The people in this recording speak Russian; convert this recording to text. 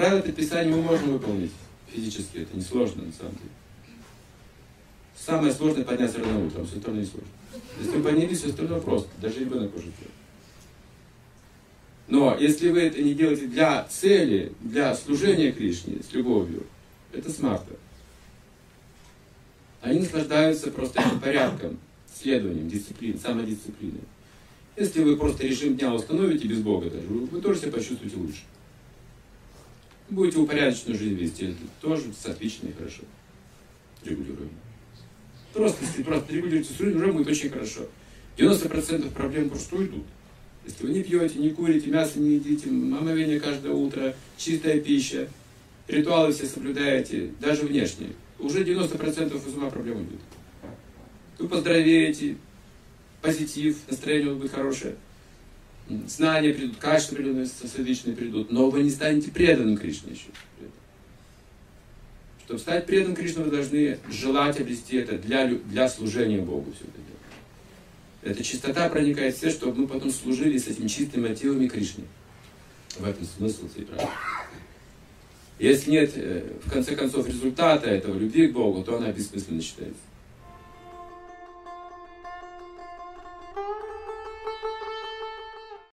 правила предписания мы можем выполнить физически, это несложно на самом деле. Самое сложное подняться рано утром, все остальное несложно. Если вы поднялись, все остальное просто, даже ребенок может делать. Но если вы это не делаете для цели, для служения Кришне, с любовью, это смарта. Они наслаждаются просто этим порядком, следованием, дисциплиной, самодисциплиной. Если вы просто режим дня установите без Бога даже, вы тоже себя почувствуете лучше. Будете упорядоченную жизнь вести, это тоже отлично и хорошо. Регулируем. Просто, если просто регулируете жизнь, уже будет очень хорошо. 90% проблем просто уйдут. Если вы не пьете, не курите, мясо не едите, омовение каждое утро, чистая пища, ритуалы все соблюдаете, даже внешние, уже 90% из ума проблем уйдут. Вы поздоровеете, позитив, настроение будет хорошее, знания придут, качества определенные соответственные придут, но вы не станете преданным Кришне еще. Чтобы стать преданным Кришне, вы должны желать обрести это для, для служения Богу все это делать. Эта чистота проникает в все, чтобы мы потом служили с этими чистыми мотивами Кришне. В этом смысл всей практики. Если нет, э, в конце концов, результата этого, любви к Богу, то она бессмысленно считается.